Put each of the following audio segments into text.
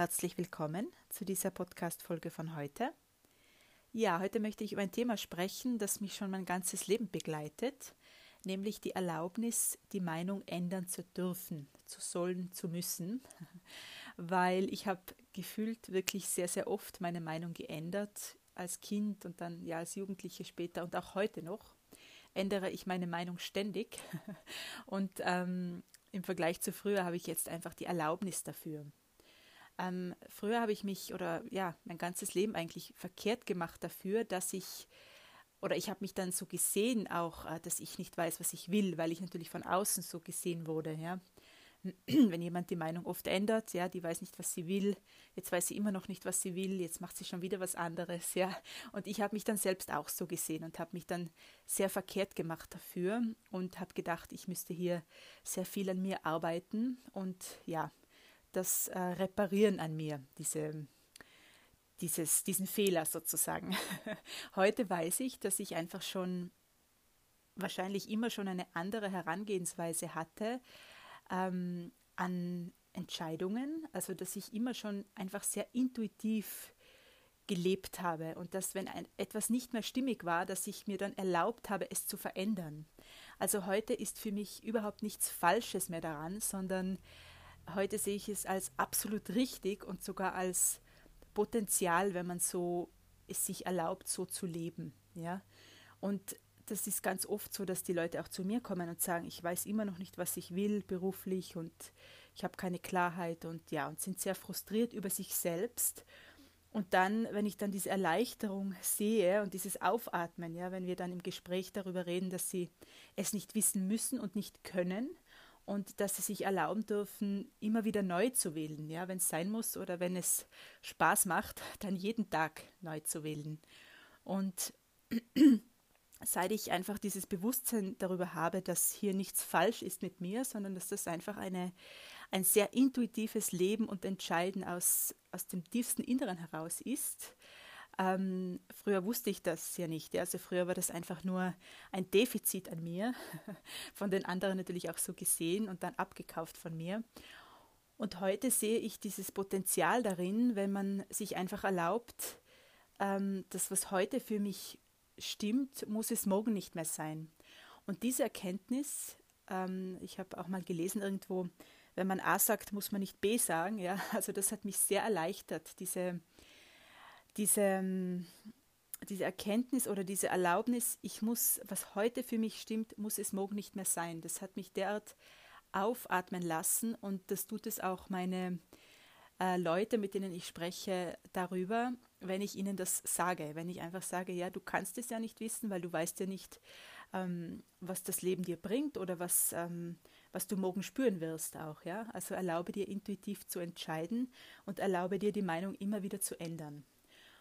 herzlich willkommen zu dieser Podcast-Folge von heute. Ja, heute möchte ich über ein Thema sprechen, das mich schon mein ganzes Leben begleitet, nämlich die Erlaubnis, die Meinung ändern zu dürfen, zu sollen, zu müssen, weil ich habe gefühlt wirklich sehr, sehr oft meine Meinung geändert, als Kind und dann ja als Jugendliche später und auch heute noch ändere ich meine Meinung ständig und ähm, im Vergleich zu früher habe ich jetzt einfach die Erlaubnis dafür. Ähm, früher habe ich mich oder ja, mein ganzes Leben eigentlich verkehrt gemacht dafür, dass ich oder ich habe mich dann so gesehen auch, äh, dass ich nicht weiß, was ich will, weil ich natürlich von außen so gesehen wurde, ja. Wenn jemand die Meinung oft ändert, ja, die weiß nicht, was sie will, jetzt weiß sie immer noch nicht, was sie will, jetzt macht sie schon wieder was anderes, ja. Und ich habe mich dann selbst auch so gesehen und habe mich dann sehr verkehrt gemacht dafür und habe gedacht, ich müsste hier sehr viel an mir arbeiten und ja, das äh, Reparieren an mir, diese, dieses, diesen Fehler sozusagen. Heute weiß ich, dass ich einfach schon wahrscheinlich immer schon eine andere Herangehensweise hatte ähm, an Entscheidungen, also dass ich immer schon einfach sehr intuitiv gelebt habe und dass wenn ein, etwas nicht mehr stimmig war, dass ich mir dann erlaubt habe, es zu verändern. Also heute ist für mich überhaupt nichts Falsches mehr daran, sondern Heute sehe ich es als absolut richtig und sogar als Potenzial, wenn man so es sich erlaubt, so zu leben. Ja? Und das ist ganz oft so, dass die Leute auch zu mir kommen und sagen, ich weiß immer noch nicht, was ich will beruflich und ich habe keine Klarheit und ja, und sind sehr frustriert über sich selbst. Und dann, wenn ich dann diese Erleichterung sehe und dieses Aufatmen, ja, wenn wir dann im Gespräch darüber reden, dass sie es nicht wissen müssen und nicht können, und dass sie sich erlauben dürfen, immer wieder neu zu wählen, ja, wenn es sein muss oder wenn es Spaß macht, dann jeden Tag neu zu wählen. Und seit ich einfach dieses Bewusstsein darüber habe, dass hier nichts falsch ist mit mir, sondern dass das einfach eine, ein sehr intuitives Leben und Entscheiden aus, aus dem tiefsten Inneren heraus ist, ähm, früher wusste ich das ja nicht. Also früher war das einfach nur ein Defizit an mir, von den anderen natürlich auch so gesehen und dann abgekauft von mir. Und heute sehe ich dieses Potenzial darin, wenn man sich einfach erlaubt, ähm, das, was heute für mich stimmt, muss es morgen nicht mehr sein. Und diese Erkenntnis, ähm, ich habe auch mal gelesen irgendwo, wenn man A sagt, muss man nicht B sagen. Ja, also das hat mich sehr erleichtert, diese diese, ähm, diese Erkenntnis oder diese Erlaubnis, ich muss, was heute für mich stimmt, muss es morgen nicht mehr sein. Das hat mich derart aufatmen lassen und das tut es auch meine äh, Leute, mit denen ich spreche, darüber, wenn ich ihnen das sage. Wenn ich einfach sage, ja, du kannst es ja nicht wissen, weil du weißt ja nicht, ähm, was das Leben dir bringt oder was, ähm, was du morgen spüren wirst auch. Ja? Also erlaube dir intuitiv zu entscheiden und erlaube dir die Meinung immer wieder zu ändern.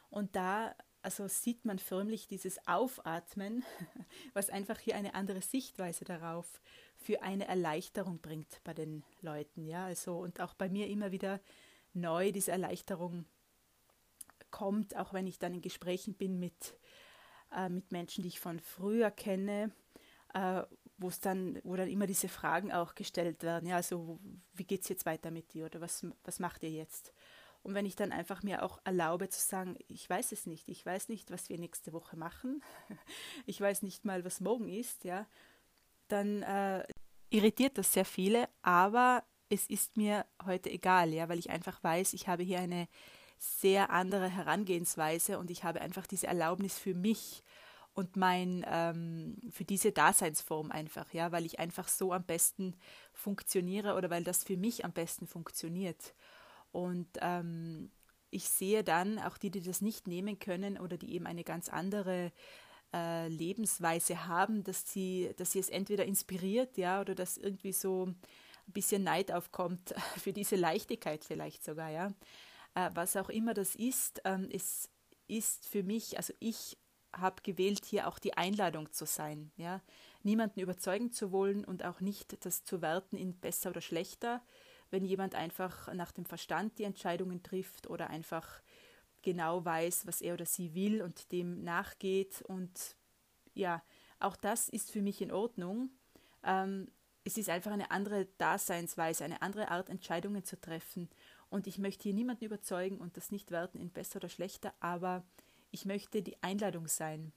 Und da also sieht man förmlich dieses Aufatmen, was einfach hier eine andere Sichtweise darauf für eine Erleichterung bringt bei den Leuten, ja, also und auch bei mir immer wieder neu diese Erleichterung kommt, auch wenn ich dann in Gesprächen bin mit, äh, mit Menschen, die ich von früher kenne, äh, wo es dann, wo dann immer diese Fragen auch gestellt werden, ja, also wie geht es jetzt weiter mit dir oder was, was macht ihr jetzt? Und wenn ich dann einfach mir auch erlaube zu sagen, ich weiß es nicht, ich weiß nicht, was wir nächste Woche machen, ich weiß nicht mal, was morgen ist, ja, dann äh, irritiert das sehr viele, aber es ist mir heute egal, ja, weil ich einfach weiß, ich habe hier eine sehr andere Herangehensweise und ich habe einfach diese Erlaubnis für mich und mein ähm, für diese Daseinsform einfach, ja, weil ich einfach so am besten funktioniere oder weil das für mich am besten funktioniert. Und ähm, ich sehe dann auch die, die das nicht nehmen können oder die eben eine ganz andere äh, Lebensweise haben, dass sie, dass sie es entweder inspiriert, ja, oder dass irgendwie so ein bisschen Neid aufkommt für diese Leichtigkeit vielleicht sogar, ja. Äh, was auch immer das ist, ähm, es ist für mich, also ich habe gewählt, hier auch die Einladung zu sein, ja. Niemanden überzeugen zu wollen und auch nicht das zu werten in besser oder schlechter, wenn jemand einfach nach dem Verstand die Entscheidungen trifft oder einfach genau weiß, was er oder sie will und dem nachgeht. Und ja, auch das ist für mich in Ordnung. Ähm, es ist einfach eine andere Daseinsweise, eine andere Art, Entscheidungen zu treffen. Und ich möchte hier niemanden überzeugen und das nicht werten in besser oder schlechter, aber ich möchte die Einladung sein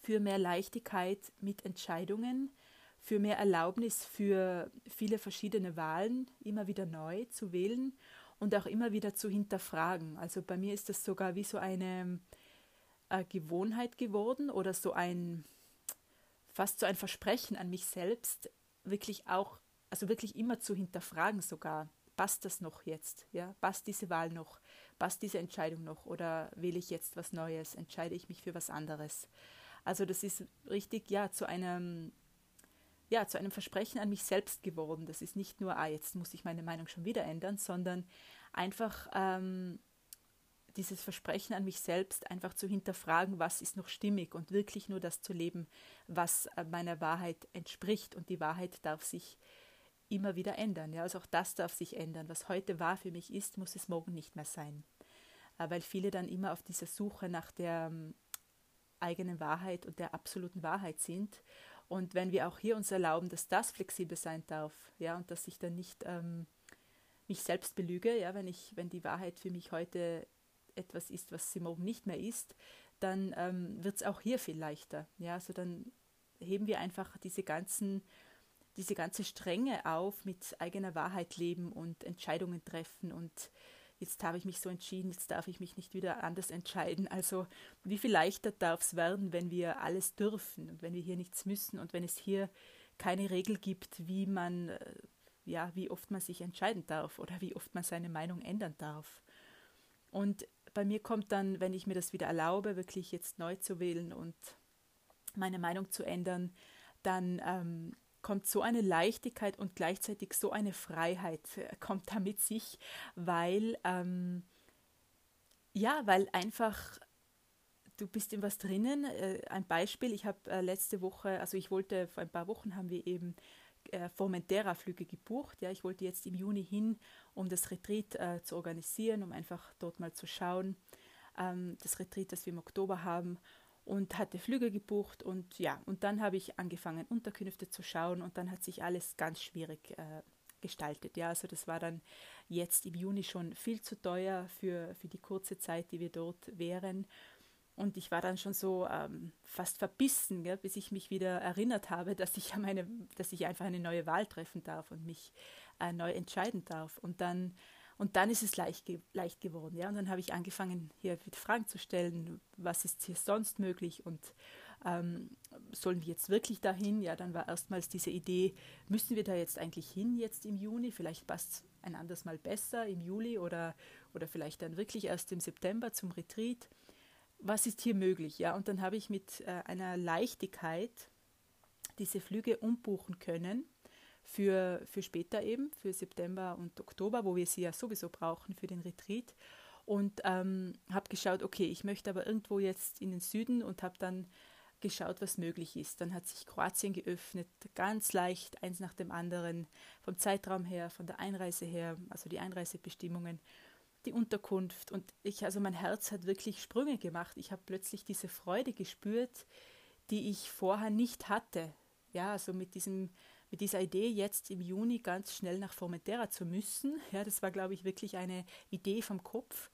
für mehr Leichtigkeit mit Entscheidungen, für mehr Erlaubnis für viele verschiedene Wahlen, immer wieder neu zu wählen und auch immer wieder zu hinterfragen. Also bei mir ist das sogar wie so eine äh, Gewohnheit geworden oder so ein fast so ein Versprechen an mich selbst, wirklich auch, also wirklich immer zu hinterfragen sogar. Passt das noch jetzt? Ja, passt diese Wahl noch? Passt diese Entscheidung noch? Oder wähle ich jetzt was Neues? Entscheide ich mich für was anderes? Also das ist richtig, ja, zu einem, ja, zu einem Versprechen an mich selbst geworden. Das ist nicht nur, ah, jetzt muss ich meine Meinung schon wieder ändern, sondern einfach ähm, dieses Versprechen an mich selbst einfach zu hinterfragen, was ist noch stimmig und wirklich nur das zu leben, was äh, meiner Wahrheit entspricht. Und die Wahrheit darf sich immer wieder ändern. Ja? Also auch das darf sich ändern. Was heute wahr für mich ist, muss es morgen nicht mehr sein. Äh, weil viele dann immer auf dieser Suche nach der ähm, eigenen Wahrheit und der absoluten Wahrheit sind. Und wenn wir auch hier uns erlauben, dass das flexibel sein darf, ja, und dass ich dann nicht ähm, mich selbst belüge, ja, wenn ich, wenn die Wahrheit für mich heute etwas ist, was sie morgen nicht mehr ist, dann ähm, wird es auch hier viel leichter. Ja, also dann heben wir einfach diese ganzen, diese ganze Strenge auf mit eigener Wahrheit leben und Entscheidungen treffen und jetzt habe ich mich so entschieden, jetzt darf ich mich nicht wieder anders entscheiden. Also wie viel leichter darf es werden, wenn wir alles dürfen und wenn wir hier nichts müssen und wenn es hier keine Regel gibt, wie man, äh, ja, wie oft man sich entscheiden darf oder wie oft man seine Meinung ändern darf. Und bei mir kommt dann, wenn ich mir das wieder erlaube, wirklich jetzt neu zu wählen und meine Meinung zu ändern, dann ähm, kommt so eine Leichtigkeit und gleichzeitig so eine Freiheit äh, kommt da mit sich, weil ähm, ja, weil einfach du bist in was drinnen. Äh, ein Beispiel, ich habe äh, letzte Woche, also ich wollte, vor ein paar Wochen haben wir eben äh, Formentera-Flüge gebucht. Ja, ich wollte jetzt im Juni hin, um das Retreat äh, zu organisieren, um einfach dort mal zu schauen. Ähm, das Retreat, das wir im Oktober haben und hatte Flüge gebucht und ja, und dann habe ich angefangen, Unterkünfte zu schauen und dann hat sich alles ganz schwierig äh, gestaltet. Ja, also das war dann jetzt im Juni schon viel zu teuer für, für die kurze Zeit, die wir dort wären. Und ich war dann schon so ähm, fast verbissen, gell, bis ich mich wieder erinnert habe, dass ich, meine, dass ich einfach eine neue Wahl treffen darf und mich äh, neu entscheiden darf. Und dann, und dann ist es leicht, ge leicht geworden. Ja? Und dann habe ich angefangen, hier Fragen zu stellen, was ist hier sonst möglich und ähm, sollen wir jetzt wirklich dahin? Ja, dann war erstmals diese Idee, müssen wir da jetzt eigentlich hin jetzt im Juni? Vielleicht passt ein anderes Mal besser im Juli oder, oder vielleicht dann wirklich erst im September zum Retreat was ist hier möglich? Ja, und dann habe ich mit äh, einer Leichtigkeit diese Flüge umbuchen können für, für später eben, für September und Oktober, wo wir sie ja sowieso brauchen für den Retreat. Und ähm, habe geschaut, okay, ich möchte aber irgendwo jetzt in den Süden und habe dann geschaut, was möglich ist. Dann hat sich Kroatien geöffnet, ganz leicht, eins nach dem anderen, vom Zeitraum her, von der Einreise her, also die Einreisebestimmungen die Unterkunft und ich, also mein Herz hat wirklich Sprünge gemacht. Ich habe plötzlich diese Freude gespürt, die ich vorher nicht hatte. Ja, also mit diesem, mit dieser Idee, jetzt im Juni ganz schnell nach Formentera zu müssen. Ja, das war, glaube ich, wirklich eine Idee vom Kopf.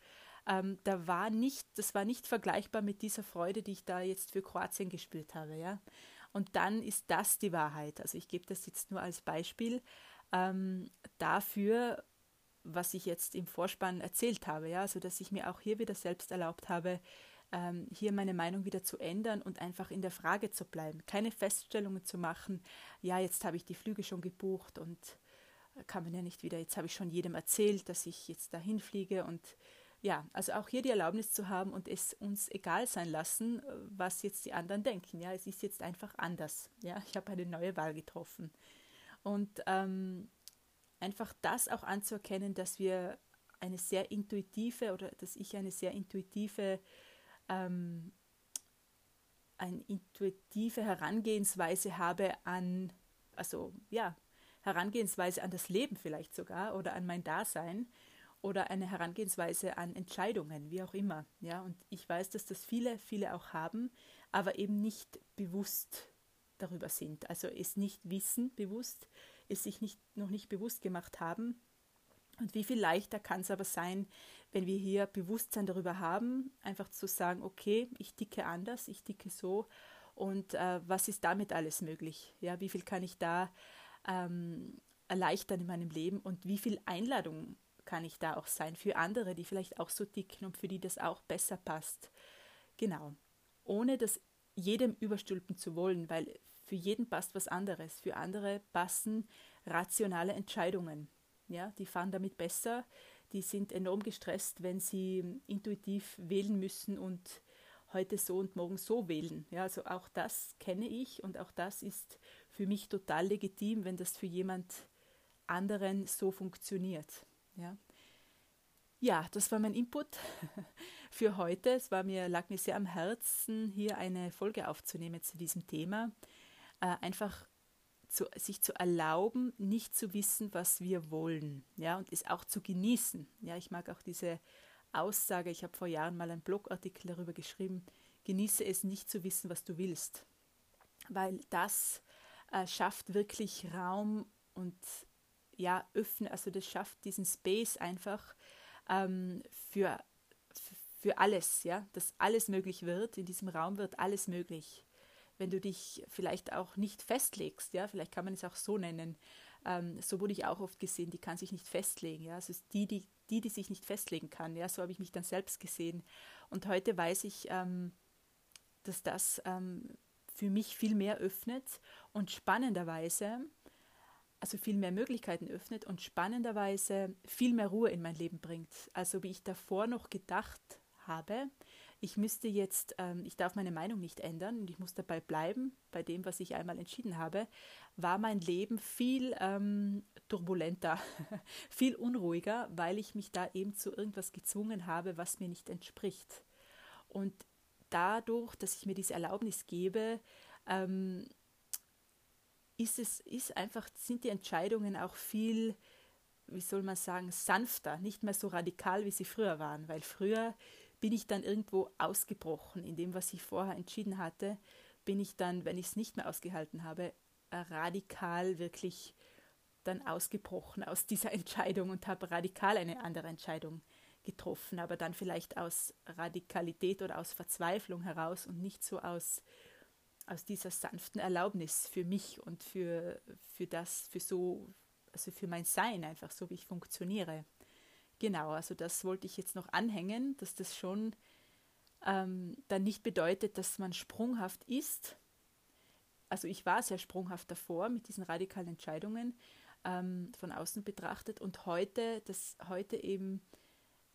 Ähm, da war nicht, das war nicht vergleichbar mit dieser Freude, die ich da jetzt für Kroatien gespürt habe. Ja. Und dann ist das die Wahrheit. Also ich gebe das jetzt nur als Beispiel ähm, dafür, was ich jetzt im Vorspann erzählt habe, ja, also dass ich mir auch hier wieder selbst erlaubt habe, ähm, hier meine Meinung wieder zu ändern und einfach in der Frage zu bleiben, keine Feststellungen zu machen, ja, jetzt habe ich die Flüge schon gebucht und kann man ja nicht wieder, jetzt habe ich schon jedem erzählt, dass ich jetzt dahin fliege und ja, also auch hier die Erlaubnis zu haben und es uns egal sein lassen, was jetzt die anderen denken. Ja, es ist jetzt einfach anders. Ja, ich habe eine neue Wahl getroffen. Und ähm, einfach das auch anzuerkennen, dass wir eine sehr intuitive oder dass ich eine sehr intuitive, ähm, eine intuitive Herangehensweise habe an, also ja, Herangehensweise an das Leben vielleicht sogar oder an mein Dasein oder eine Herangehensweise an Entscheidungen, wie auch immer. Ja, und ich weiß, dass das viele, viele auch haben, aber eben nicht bewusst darüber sind. Also es nicht wissen bewusst, es sich nicht, noch nicht bewusst gemacht haben, Und wie viel leichter kann es aber sein, wenn wir hier Bewusstsein darüber haben, einfach zu sagen, okay, ich ticke anders, ich ticke so und äh, was ist damit alles möglich? Ja, wie viel kann ich da ähm, erleichtern in meinem Leben und wie viel Einladung kann ich da auch sein für andere, die vielleicht auch so ticken und für die das auch besser passt. Genau. Ohne das jedem überstülpen zu wollen, weil für jeden passt was anderes. Für andere passen rationale Entscheidungen. Ja, die fahren damit besser. Die sind enorm gestresst, wenn sie intuitiv wählen müssen und heute so und morgen so wählen. Ja, also auch das kenne ich und auch das ist für mich total legitim, wenn das für jemand anderen so funktioniert. Ja, ja das war mein Input für heute. Es war mir, lag mir sehr am Herzen, hier eine Folge aufzunehmen zu diesem Thema. Äh, einfach zu, sich zu erlauben, nicht zu wissen, was wir wollen, ja, und es auch zu genießen. Ja, ich mag auch diese Aussage, ich habe vor Jahren mal einen Blogartikel darüber geschrieben, genieße es nicht zu wissen, was du willst, weil das äh, schafft wirklich Raum und ja, öffnet, also das schafft diesen Space einfach ähm, für, für alles, ja, dass alles möglich wird. In diesem Raum wird alles möglich. Wenn du dich vielleicht auch nicht festlegst, ja, vielleicht kann man es auch so nennen. Ähm, so wurde ich auch oft gesehen, die kann sich nicht festlegen, ja. Also die, die, die, die sich nicht festlegen kann, ja, so habe ich mich dann selbst gesehen. Und heute weiß ich, ähm, dass das ähm, für mich viel mehr öffnet und spannenderweise also viel mehr Möglichkeiten öffnet und spannenderweise viel mehr Ruhe in mein Leben bringt. Also wie ich davor noch gedacht habe, ich müsste jetzt, ähm, ich darf meine Meinung nicht ändern und ich muss dabei bleiben, bei dem, was ich einmal entschieden habe, war mein Leben viel ähm, turbulenter, viel unruhiger, weil ich mich da eben zu irgendwas gezwungen habe, was mir nicht entspricht. Und dadurch, dass ich mir diese Erlaubnis gebe, ähm, ist es ist einfach sind die Entscheidungen auch viel wie soll man sagen sanfter nicht mehr so radikal wie sie früher waren weil früher bin ich dann irgendwo ausgebrochen in dem was ich vorher entschieden hatte bin ich dann wenn ich es nicht mehr ausgehalten habe radikal wirklich dann ausgebrochen aus dieser Entscheidung und habe radikal eine andere Entscheidung getroffen aber dann vielleicht aus Radikalität oder aus Verzweiflung heraus und nicht so aus aus dieser sanften Erlaubnis für mich und für, für das, für so, also für mein Sein einfach, so wie ich funktioniere. Genau, also das wollte ich jetzt noch anhängen, dass das schon ähm, dann nicht bedeutet, dass man sprunghaft ist. Also ich war sehr sprunghaft davor mit diesen radikalen Entscheidungen ähm, von außen betrachtet und heute, dass heute eben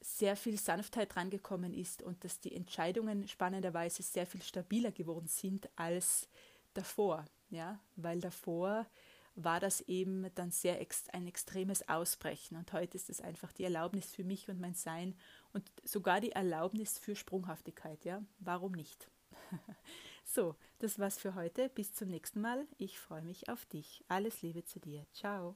sehr viel Sanftheit rangekommen ist und dass die Entscheidungen spannenderweise sehr viel stabiler geworden sind als davor, ja, weil davor war das eben dann sehr ex ein extremes Ausbrechen und heute ist es einfach die Erlaubnis für mich und mein Sein und sogar die Erlaubnis für Sprunghaftigkeit, ja, warum nicht? so, das war's für heute, bis zum nächsten Mal. Ich freue mich auf dich. Alles Liebe zu dir. Ciao.